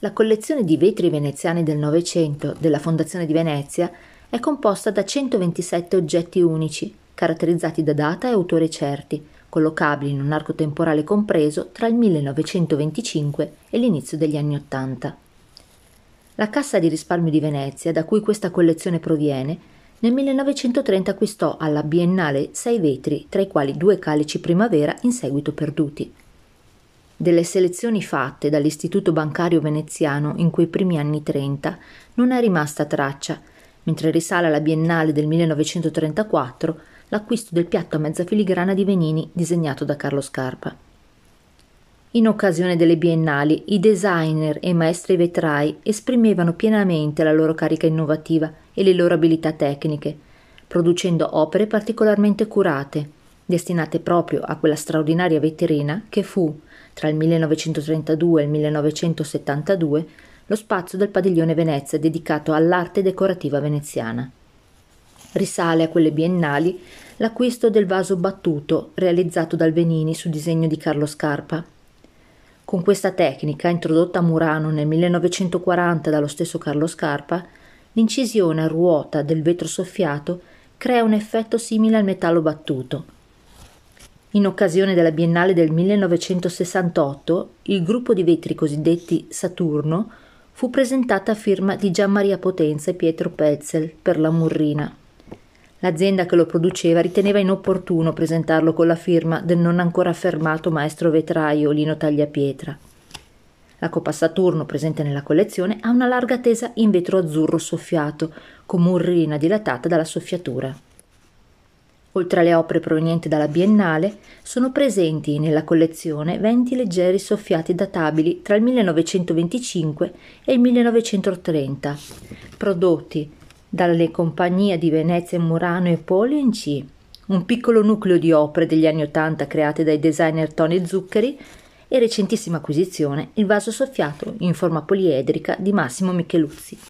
La collezione di vetri veneziani del Novecento della Fondazione di Venezia è composta da 127 oggetti unici, caratterizzati da data e autore certi, collocabili in un arco temporale compreso tra il 1925 e l'inizio degli anni Ottanta. La Cassa di risparmio di Venezia, da cui questa collezione proviene, nel 1930 acquistò alla Biennale sei vetri, tra i quali due calici primavera in seguito perduti. Delle selezioni fatte dall'Istituto bancario veneziano in quei primi anni 30 non è rimasta traccia, mentre risale alla Biennale del 1934 l'acquisto del piatto a mezza filigrana di Venini disegnato da Carlo Scarpa. In occasione delle biennali, i designer e i maestri vetrai esprimevano pienamente la loro carica innovativa e le loro abilità tecniche, producendo opere particolarmente curate, destinate proprio a quella straordinaria vetrina che fu, tra il 1932 e il 1972, lo spazio del padiglione Venezia dedicato all'arte decorativa veneziana. Risale a quelle biennali l'acquisto del vaso battuto realizzato dal Venini su disegno di Carlo Scarpa. Con questa tecnica, introdotta a Murano nel 1940 dallo stesso Carlo Scarpa, l'incisione a ruota del vetro soffiato crea un effetto simile al metallo battuto, in occasione della Biennale del 1968, il gruppo di vetri cosiddetti Saturno fu presentata a firma di Gian Maria Potenza e Pietro Petzel per la Murrina. L'azienda che lo produceva riteneva inopportuno presentarlo con la firma del non ancora affermato maestro vetraio Lino Tagliapietra. La Coppa Saturno presente nella collezione ha una larga tesa in vetro azzurro soffiato, con murrina dilatata dalla soffiatura. Oltre alle opere provenienti dalla Biennale, sono presenti nella collezione 20 leggeri soffiati databili tra il 1925 e il 1930, prodotti dalle compagnie di Venezia Murano e Poli in un piccolo nucleo di opere degli anni Ottanta create dai designer Tony Zuccheri e recentissima acquisizione il vaso soffiato in forma poliedrica di Massimo Micheluzzi.